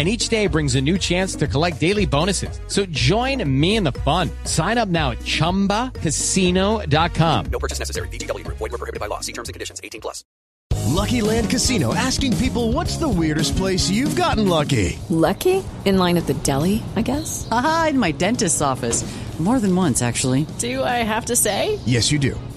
and each day brings a new chance to collect daily bonuses. So join me in the fun. Sign up now at ChumbaCasino.com. No purchase necessary. VGW. Void were prohibited by law. See terms and conditions. 18 plus. Lucky Land Casino. Asking people, what's the weirdest place you've gotten lucky? Lucky? In line at the deli, I guess? Aha, in my dentist's office. More than once, actually. Do I have to say? Yes, you do.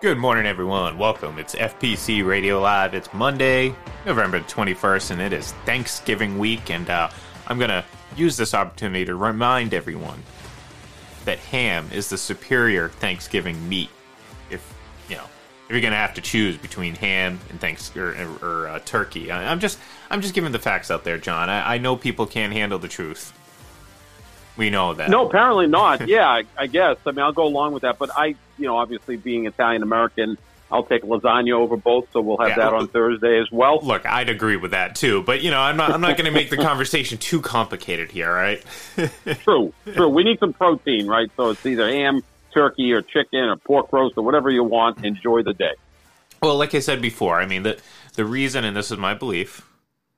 Good morning, everyone. Welcome. It's FPC Radio Live. It's Monday, November 21st, and it is Thanksgiving week. And uh, I'm going to use this opportunity to remind everyone that ham is the superior Thanksgiving meat. If you know, if you're going to have to choose between ham and thanks or, or uh, turkey, I, am just I'm just giving the facts out there, John. I, I know people can't handle the truth. We know that. No, apparently not. yeah, I, I guess. I mean, I'll go along with that, but I you know, obviously being Italian American, I'll take lasagna over both, so we'll have yeah, that on Thursday as well. Look, I'd agree with that too, but you know, I'm not I'm not going to make the conversation too complicated here, right? true, true. We need some protein, right? So it's either ham, turkey, or chicken, or pork roast, or whatever you want. Enjoy the day. Well, like I said before, I mean the the reason, and this is my belief,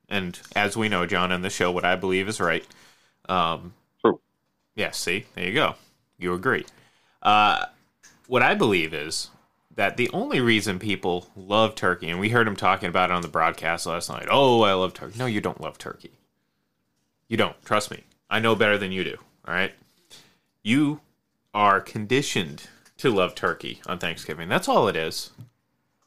and as we know, John, on the show, what I believe is right. Um. Yeah. See, there you go. You agree. Uh, what I believe is that the only reason people love turkey, and we heard him talking about it on the broadcast last night. Oh, I love turkey. No, you don't love turkey. You don't. Trust me. I know better than you do. All right. You are conditioned to love turkey on Thanksgiving. That's all it is.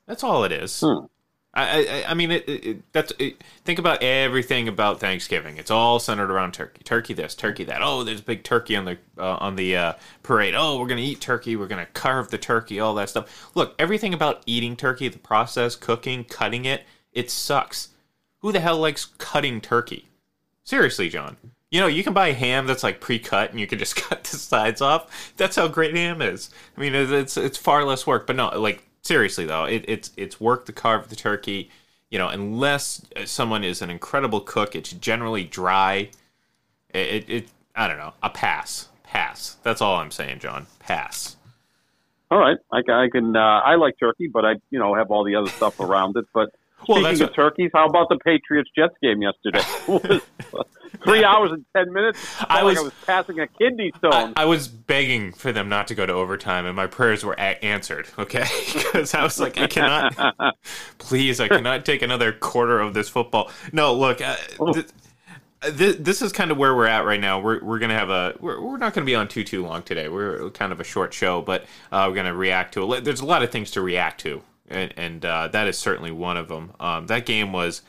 That's all it is. Hmm. I, I, I mean, it, it, that's it, think about everything about Thanksgiving. It's all centered around turkey. Turkey this, turkey that. Oh, there's a big turkey on the uh, on the uh, parade. Oh, we're gonna eat turkey. We're gonna carve the turkey. All that stuff. Look, everything about eating turkey, the process, cooking, cutting it, it sucks. Who the hell likes cutting turkey? Seriously, John. You know, you can buy ham that's like pre-cut, and you can just cut the sides off. That's how great ham is. I mean, it's it's far less work, but no, like seriously though, it, it's it's work to carve the turkey. You know, unless someone is an incredible cook, it's generally dry. It, it, it I don't know, a pass, pass. That's all I'm saying, John. Pass. All right, I, I can. Uh, I like turkey, but I, you know, have all the other stuff around it. But well, speaking of turkeys, how about the Patriots Jets game yesterday? Three hours and ten minutes. I was, like I was passing a kidney stone. I, I, was begging for them not to go to overtime, and my prayers were a- answered. Okay, because I was like, I cannot. please, I cannot take another quarter of this football. No, look. Uh, th- this, this is kind of where we're at right now. We're, we're gonna have a we're, we're not gonna be on too too long today. We're kind of a short show, but uh, we're gonna react to it. There's a lot of things to react to, and, and uh, that is certainly one of them. Um, that game was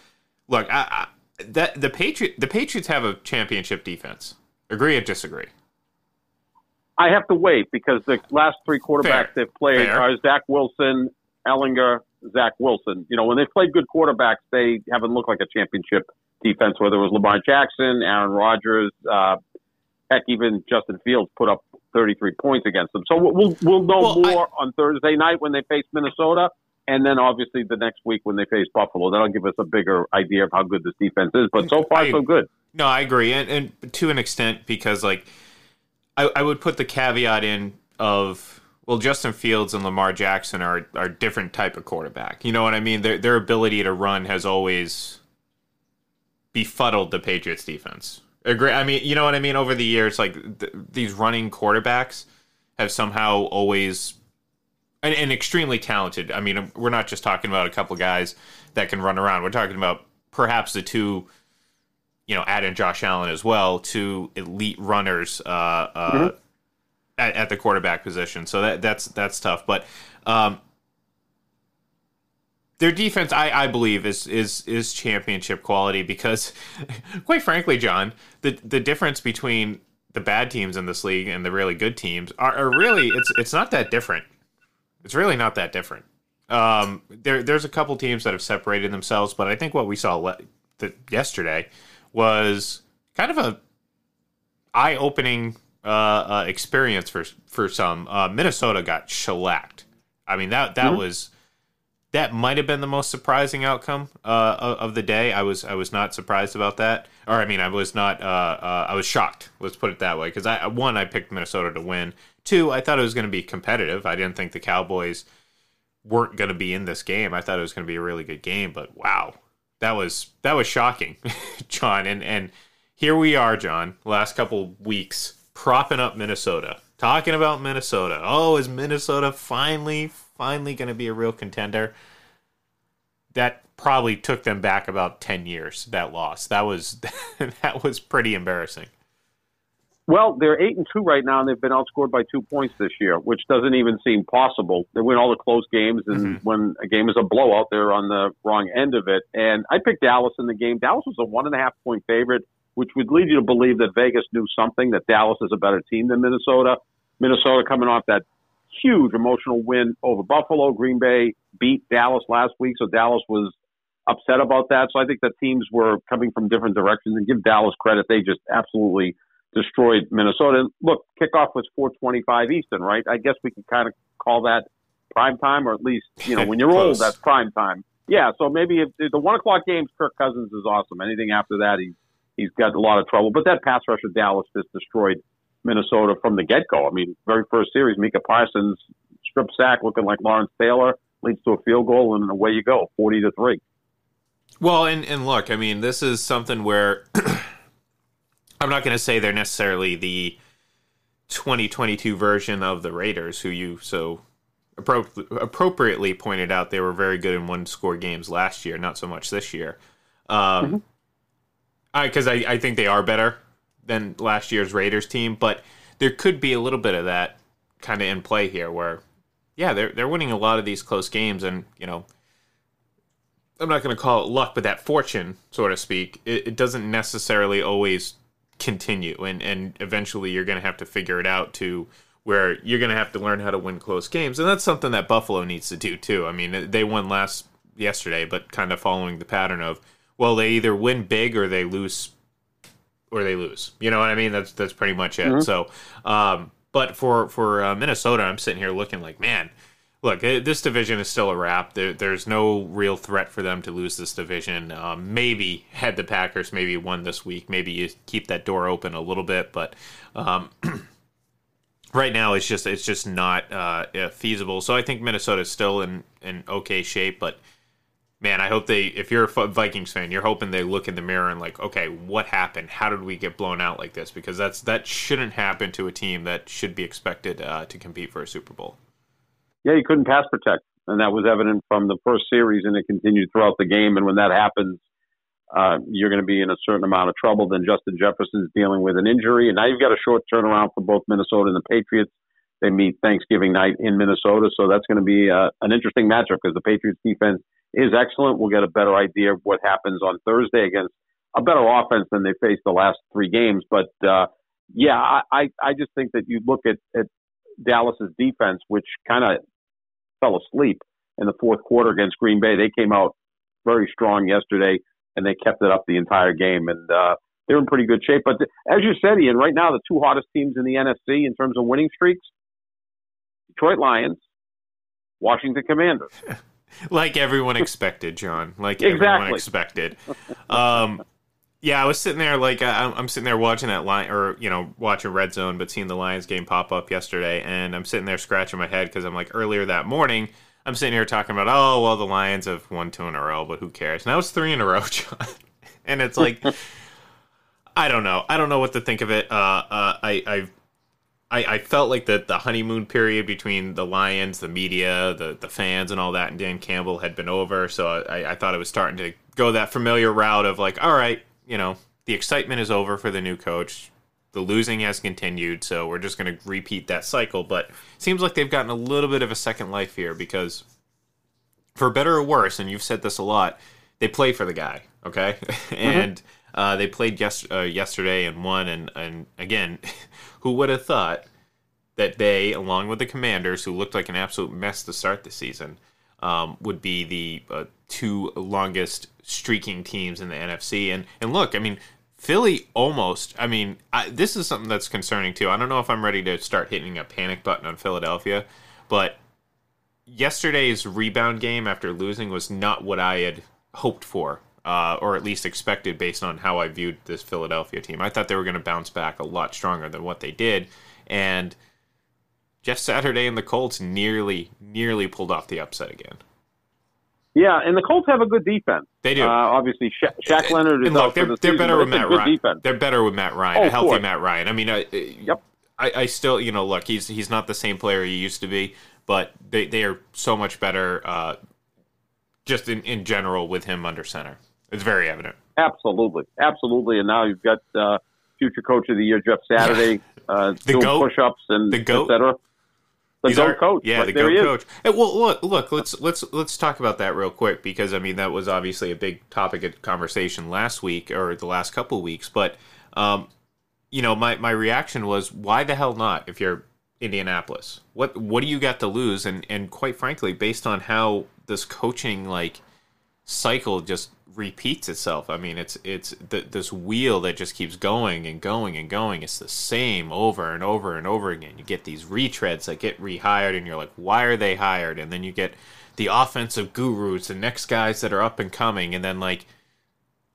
look. I, that the Patriot the Patriots have a championship defense. Agree or disagree? I have to wait because the last three quarterbacks Fair. they've played Fair. are Zach Wilson, Ehlinger, Zach Wilson. You know, when they've played good quarterbacks, they haven't looked like a championship defense, whether it was Lamar Jackson, Aaron Rodgers, uh, heck, even Justin Fields put up 33 points against them. So we'll, we'll know Well, more on Thursday night when they face Minnesota. And then obviously the next week when they face Buffalo, that'll give us a bigger idea of how good this defense is. But so far, I- so good. No, I agree, and, and to an extent because like I, I would put the caveat in of well, Justin Fields and Lamar Jackson are are different type of quarterback. You know what I mean? Their their ability to run has always befuddled the Patriots defense. Agree? I mean, you know what I mean? Over the years, like th- these running quarterbacks have somehow always and, and extremely talented. I mean, we're not just talking about a couple guys that can run around. We're talking about perhaps the two you know, add in Josh Allen as well, two elite runners uh, uh, Mhm. at, at the quarterback position. So that that's that's tough. But um, their defense, I, I believe, is is is championship quality because, quite frankly, John, the the difference between the bad teams in this league and the really good teams are, are really it's it's not that different. It's really not that different. Um, there there's a couple teams that have separated themselves, but I think what we saw le- the, yesterday was kind of a eye opening uh, uh, experience for for some. Uh, Minnesota got shellacked. I mean that that Mhm. was that might have been the most surprising outcome uh, of, of the day. I was I was not surprised about that, or I mean I was not. Uh, uh, I was shocked. Let's put it that way. Because I one I picked Minnesota to win. Two I thought it was going to be competitive. I didn't think the Cowboys weren't going to be in this game. I thought it was going to be a really good game. But wow, that was that was shocking, John. And and here we are, John. Last couple weeks propping up Minnesota, talking about Minnesota. Oh, is Minnesota finally finally going to be a real contender? That probably took them back about ten years. That loss. That was that was pretty embarrassing. Well, they're eight and two right now, and they've been outscored by two points this year, which doesn't even seem possible. They win all the close games, and mm-hmm. when a game is a blowout, they're on the wrong end of it. And I picked Dallas in the game. Dallas was a one and a half point favorite, which would lead you to believe that Vegas knew something that Dallas is a better team than Minnesota. Minnesota coming off that huge emotional win over Buffalo. Green Bay beat Dallas last week, so Dallas was upset about that. So I think that teams were coming from different directions, and give Dallas credit. They just absolutely destroyed Minnesota. And Look, kickoff was 425 Eastern, right? I guess we can kind of call that prime time, or at least, you know, when you're old, that's prime time. Yeah, so maybe if, if the one o'clock games, Kirk Cousins is awesome. Anything after that, he's he's got a lot of trouble. But that pass rush of Dallas just destroyed Minnesota from the get go. I mean, very first series, Micah Parsons strip sack looking like Lawrence Taylor leads to a field goal, and away you go, 40 to three. Well, and and look, I mean, this is something where I'm not going to say they're necessarily the 2022 version of the Raiders, who you so appro- appropriately pointed out they were very good in one score games last year, not so much this year. Um, because I, I think they are better than last year's Raiders team, but there could be a little bit of that kind of in play here, where yeah, they're they're winning a lot of these close games, and you know I'm not going to call it luck, but that fortune, so to speak, it, it doesn't necessarily always continue, and and eventually you're going to have to figure it out to where you're going to have to learn how to win close games, and that's something that Buffalo needs to do too. I mean, they won last yesterday, but kind of following the pattern of well, they either win big or they lose or they lose. You know what I mean? That's that's pretty much it. Mhm. So, um, but for for uh, Minnesota, I'm sitting here looking like, man, look, eh, this division is still a wrap. There, there's no real threat for them to lose this division. Um, maybe had the Packers maybe won this week, maybe you keep that door open a little bit, but. Um, Right now, it's just it's just not uh, uh, feasible. So I think Minnesota's still in in okay shape, but man, I hope they. If you're a Vikings fan, you're hoping they look in the mirror and like, okay, what happened? How did we get blown out like this? Because that's that shouldn't happen to a team that should be expected uh, to compete for a Super Bowl. Yeah, you couldn't pass protect, and that was evident from the first series, and it continued throughout the game. And when that happens, uh, you're going to be in a certain amount of trouble. Then Justin Jefferson's dealing with an injury, and now you've got a short turnaround for both Minnesota and the Patriots. They meet Thanksgiving night in Minnesota, so that's going to be uh, an interesting matchup because the Patriots defense is excellent. We'll get a better idea of what happens on Thursday against a better offense than they faced the last three games. But uh, yeah, I, I, I just think that you look at, at Dallas's defense, which kind of fell asleep in the fourth quarter against Green Bay. They came out very strong yesterday, and they kept it up the entire game, and uh, they're in pretty good shape. But the, as you said, Ian, right now the two hottest teams in the NFC in terms of winning streaks: Detroit Lions, Washington Commanders. like everyone expected, John. Like exactly. everyone expected. Um, yeah, I was sitting there like I, I'm sitting there watching that line, or you know, watching Red Zone, but seeing the Lions game pop up yesterday, and I'm sitting there scratching my head because I'm like, earlier that morning, I'm sitting here talking about, oh well, the Lions have won two in a row, but who cares? Now it's three in a row, John, and it's like, I don't know, I don't know what to think of it. Uh, uh, I, I I, I, felt like the, the honeymoon period between the Lions, the media, the, the fans, and all that, and Dan Campbell had been over. So I, I thought it was starting to go that familiar route of like, all right, you know, the excitement is over for the new coach. The losing has continued, so we're just going to repeat that cycle. But it seems like they've gotten a little bit of a second life here because, for better or worse, and you've said this a lot, they play for the guy, okay? Mm-hmm. and uh, they played yes, uh, yesterday and won. And, and again, who would have thought that they, along with the Commanders, who looked like an absolute mess to start the season, um, would be the uh, two longest streaking teams in the NFC. And and look, I mean, Philly almost. I mean, I, this is something that's concerning too. I don't know if I'm ready to start hitting a panic button on Philadelphia, but yesterday's rebound game after losing was not what I had hoped for. Uh, or at least expected based on how I viewed this Philadelphia team. I thought they were going to bounce back a lot stronger than what they did. And Jeff Saturday and the Colts nearly, nearly pulled off the upset again. Yeah, and the Colts have a good defense. They do. Uh, obviously, Sha- Shaq Leonard is and look, they're, the they're season, better with Matt Ryan. Defense. They're better with Matt Ryan, oh, a healthy. Matt Ryan. I mean, I, yep. I, I still, you know, look, he's he's not the same player he used to be, but they, they are so much better, uh, just in, in general with him under center. It's very evident. Absolutely, absolutely. And now you've got uh, future coach of the year Jeff Saturday uh, The doing goat. push-ups and The goat. et cetera. The He's our- coach. Yeah, Right the goat coach. Hey, well, look, look, let's let's let's talk about that real quick because I mean that was obviously a big topic of conversation last week or the last couple weeks. But um, you know, my my reaction was, why the hell not? If you're Indianapolis, what what do you got to lose? And and quite frankly, based on how this coaching like cycle just repeats itself. I mean, it's it's th- this wheel that just keeps going and going and going. It's the same over and over and over again. You get these retreads that get rehired, and you're like, why are they hired? And then you get the offensive gurus, the next guys that are up and coming, and then like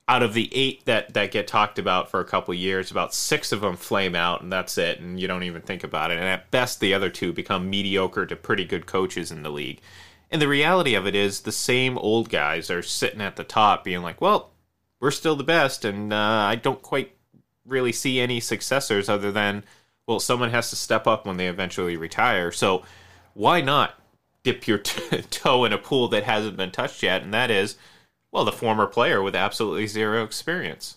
out of the eight that that get talked about for a couple years, about six of them flame out, and that's it, and you don't even think about it. And at best, the other two become mediocre to pretty good coaches in the league. And the reality of it is, the same old guys are sitting at the top, being like, "Well, we're still the best," and uh, I don't quite really see any successors other than, well, someone has to step up when they eventually retire. So why not dip your t- toe in a pool that hasn't been touched yet? And that is, well, the former player with absolutely zero experience.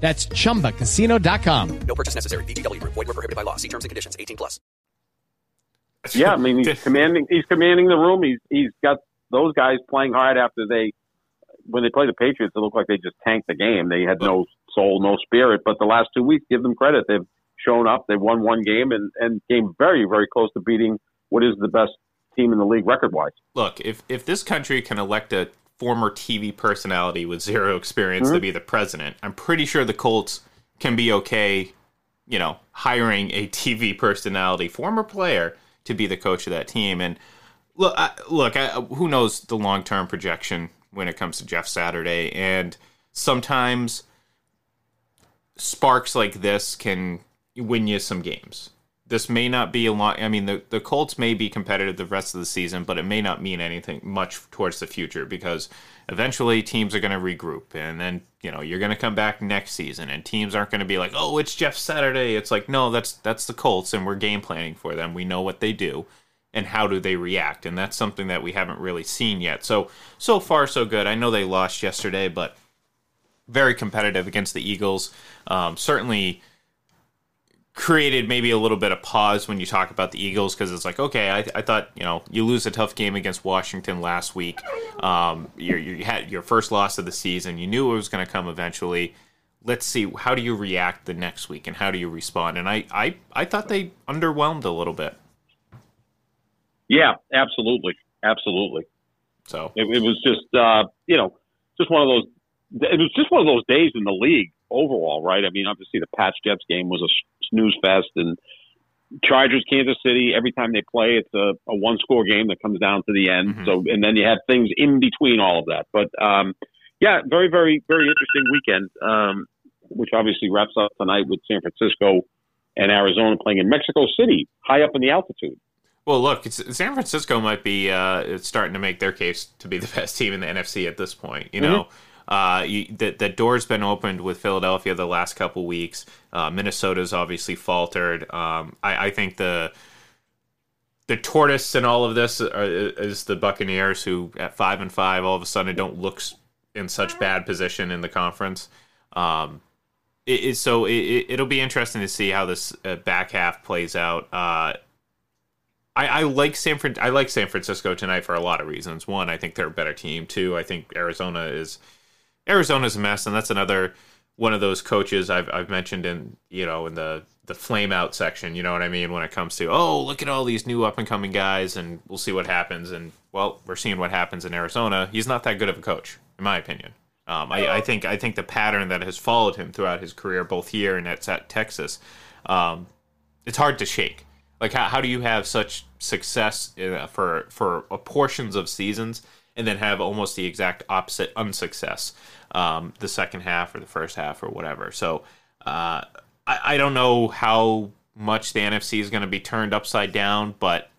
That's chumbacasino.com. No purchase necessary. VGW Group. Void were prohibited by law. See terms and conditions. 18 plus. Yeah, I mean he's commanding. He's commanding the room. He's he's got those guys playing hard after they when they play the Patriots. It looked like they just tanked the game. They had no soul, no spirit. But the last two weeks, give them credit. They've shown up. They won one game and and came very very close to beating what is the best team in the league record wise. Look, if if this country can elect a former TV personality with zero experience mm-hmm. to be the president, I'm pretty sure the Colts can be okay, you know, hiring a TV personality, former player, to be the coach of that team. And look, I, look, I, who knows the long term projection when it comes to Jeff Saturday, and sometimes sparks like this can win you some games. This may not be a lot. I mean, the, the Colts may be competitive the rest of the season, but it may not mean anything much towards the future because eventually teams are going to regroup. And then, you know, you're going to come back next season and teams aren't going to be like, oh, it's Jeff Saturday. It's like, no, that's, that's the Colts and we're game planning for them. We know what they do and how do they react. And that's something that we haven't really seen yet. So, so far, so good. I know they lost yesterday, but very competitive against the Eagles. Um, certainly created maybe a little bit of pause when you talk about the Eagles because it's like, okay, I, I, thought you know you lose a tough game against Washington last week. Um, you, you had your first loss of the season. You knew it was going to come eventually. Let's see how do you react the next week and how do you respond. And I I, I thought they underwhelmed a little bit. Yeah, absolutely, absolutely. So it, it was just uh, you know just one of those. It was just one of those days in the league overall, right? I mean, obviously the Pats Jets game was a snooze fest, and Chargers Kansas City. Every time they play, it's a, a one score game that comes down to the end. Mm-hmm. So, and then you have things in between all of that. But um, yeah, very, very, very interesting weekend, um, which obviously wraps up tonight with San Francisco and Arizona playing in Mexico City, high up in the altitude. Well, look, San Francisco might be uh, starting to make their case to be the best team in the NFC at this point. You know, mm-hmm. Uh, you, the, the door's been opened with Philadelphia the last couple weeks. Uh, Minnesota's obviously faltered. Um, I, I, think the the tortoise in all of this are, is the Buccaneers, who at five and five all of a sudden don't look in such bad position in the conference. Um, it, it, so it, will be interesting to see how this uh, back half plays out. Uh, I, I, like San Fran- I like San Francisco tonight for a lot of reasons. One, I think they're a better team. Two, I think Arizona is Arizona's a mess, and that's another one of those coaches I've I've mentioned in you know in the the flame out section. You know what I mean when it comes to oh look at all these new up and coming guys, and we'll see what happens. And well, we're seeing what happens in Arizona. He's not that good of a coach, in my opinion. Um, I, I, think I think the pattern that has followed him throughout his career, both here and at, at Texas, um, it's hard to shake. Like how, how do you have such success in, uh, for for portions of seasons and then have almost the exact opposite unsuccess? um, the second half or the first half or whatever. So uh, I, I don't know how much the NFC is going to be turned upside down, but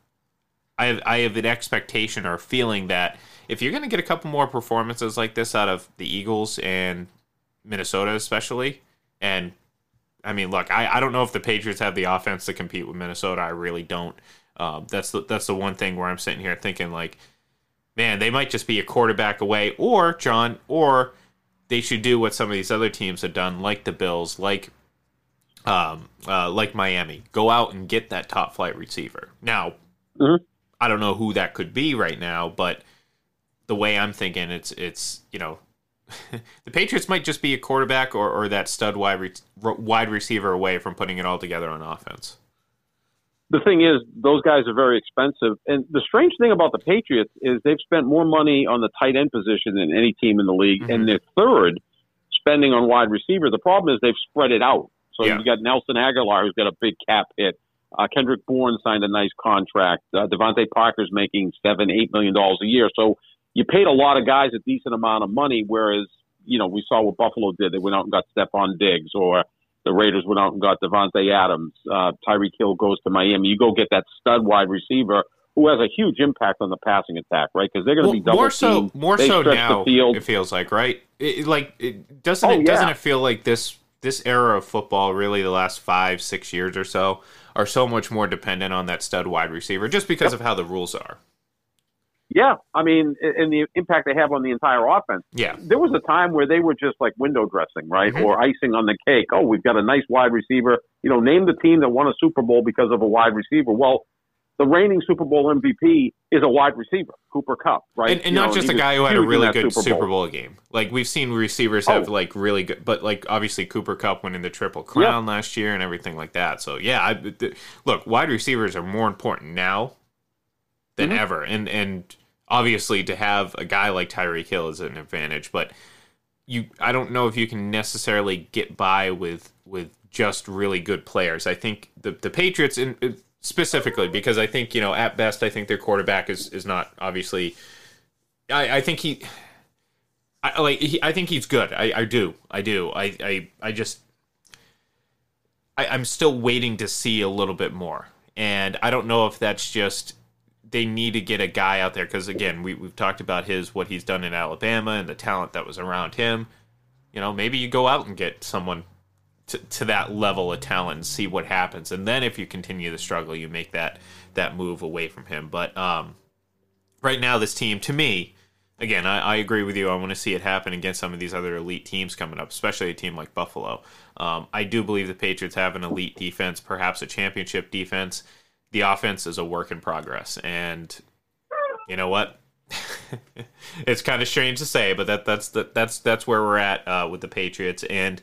I have, I have an expectation or feeling that if you're going to get a couple more performances like this out of the Eagles and Minnesota, especially, and I mean, look, I, I don't know if the Patriots have the offense to compete with Minnesota. I really don't. Um, that's the that's the one thing where I'm sitting here thinking like, man, they might just be a quarterback away, or John, or they should do what some of these other teams have done, like the Bills, like um, uh, like Miami. Go out and get that top flight receiver. Now, mm-hmm. I don't know who that could be right now, but the way I'm thinking, it's it's you know, the Patriots might just be a quarterback or, or that stud wide re- wide receiver away from putting it all together on offense the thing is, those guys are very expensive. And the strange thing about the Patriots is they've spent more money on the tight end position than any team in the league, mm-hmm. and they're third spending on wide receiver. The problem is they've spread it out. So yeah. you got Nelson Agholor, who's got a big cap hit. Uh, Kendrick Bourne signed a nice contract. Uh, DeVante Parker's making seven, eight million dollars a year. So you paid a lot of guys a decent amount of money, whereas you know we saw what Buffalo did. They went out and got Stefon Diggs, or the Raiders went out and got Davante Adams. Uh, Tyreek Hill goes to Miami. You go get that stud wide receiver who has a huge impact on the passing attack, right? Because they're going to well, be double more so. Teamed. More they so now. It feels like right. It, like it, doesn't oh, it doesn't it feel like this this era of football, really the last five six years or so, are so much more dependent on that stud wide receiver just because yep. of how the rules are. Yeah, I mean, and the impact they have on the entire offense. Yeah, there was a time where they were just like window dressing, right, mm-hmm. or icing on the cake. Oh, we've got a nice wide receiver. You know, name the team that won a Super Bowl because of a wide receiver. Well, the reigning Super Bowl MVP is a wide receiver, Cooper Kupp, right? And, and not know, just a guy who had a really good Super Bowl. Super Bowl. game. Like we've seen receivers have oh. like really good, but like obviously Cooper Kupp winning the Triple Crown yeah. last year and everything like that. So yeah, I, th- look, wide receivers are more important now than mm-hmm. ever, and and obviously to have a guy like Tyreek Hill is an advantage, but you, I don't know if you can necessarily get by with with just really good players. I think the the Patriots in specifically because I think you know at best I think their quarterback is is not obviously. I, I think he, I like he, I think he's good. I, I do. I do. I I, I just. I, I'm still waiting to see a little bit more, and I don't know if that's just they need to get a guy out there because again we, we've talked about his what he's done in alabama and the talent that was around him you know maybe you go out and get someone to, to that level of talent and see what happens. And then if you continue the struggle, you make that that move away from him. But um, right now, this team, to me, again, I, I agree with you. I want to see it happen against some of these other elite teams coming up, especially a team like Buffalo. Um, I do believe the Patriots have an elite defense, perhaps a championship defense. The offense is a work in progress, and you know what? it's kind of strange to say, but that that's the, that's that's where we're at uh, with the Patriots and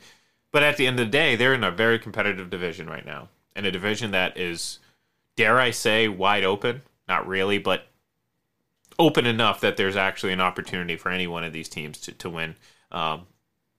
but at the end of the day, they're in a very competitive division right now, and a division that is, dare I say, wide open. Not really, but open enough that there's actually an opportunity for any one of these teams to, to win. Um,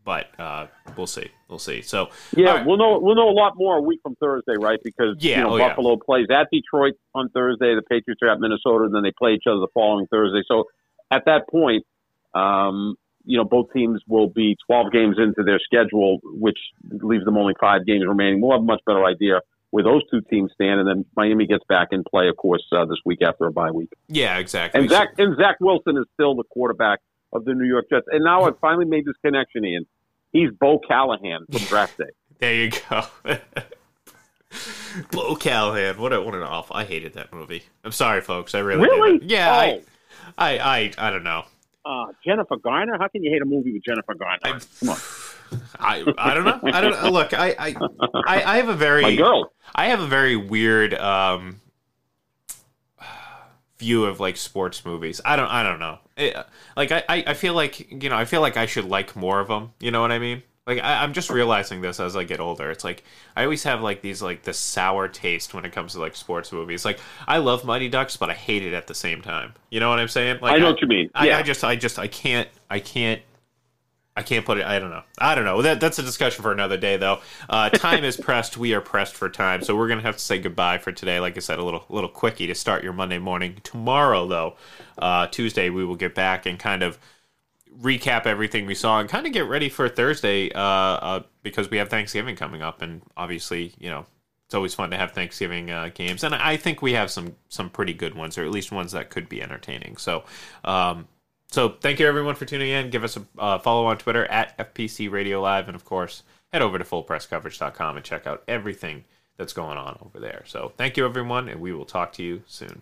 but uh, we'll see. We'll see. So yeah, right. we'll know we'll know a lot more a week from Thursday, right? Because yeah, you know, oh, Buffalo yeah. plays at Detroit on Thursday. The Patriots are at Minnesota, and then they play each other the following Thursday. So at that point, um, you know, both teams will be 12 games into their schedule, which leaves them only five games remaining. We'll have a much better idea where those two teams stand, and then Miami gets back in play, of course, uh, this week after a bye week. Yeah, exactly. And Zach and Zach Wilson is still the quarterback of the New York Jets. And now I've finally made this connection, Ian. He's Bo Callahan from draft day. there you go. Bo Callahan, what a, what an awful! I hated that movie. I'm sorry, folks. I really really did. Yeah, oh. I, I I I don't know uh, Jennifer Garner. How can you hate a movie with Jennifer Garner? I, Come on. I I don't know. I don't know. Look, I I, I, I have a very My girl. I have a very weird um, view of like sports movies. I don't I don't know. It, like I, I feel like you know I feel like I should like more of them. You know what I mean? Like I, am just realizing this as I get older. It's like I always have like these like the sour taste when it comes to like sports movies. Like I love Mighty Ducks, but I hate it at the same time. You know what I'm saying? Like I know I, what you mean. Yeah. I, I, just I just I can't I can't I can't put it. I don't know. I don't know. That, that's a discussion for another day, though. Uh, time is pressed. We are pressed for time, so we're gonna have to say goodbye for today. Like I said, a little little quickie to start your Monday morning. Tomorrow, though, uh, Tuesday, we will get back and kind of recap everything we saw and kind of get ready for Thursday uh, uh, because we have Thanksgiving coming up, and obviously, you know, it's always fun to have Thanksgiving uh, games, and I think we have some some pretty good ones, or at least ones that could be entertaining. So, um, so thank you everyone for tuning in. Give us a uh, follow on Twitter at FPC Radio Live, and of course, head over to fullpresscoverage.com and check out everything that's going on over there. So, thank you everyone, and we will talk to you soon.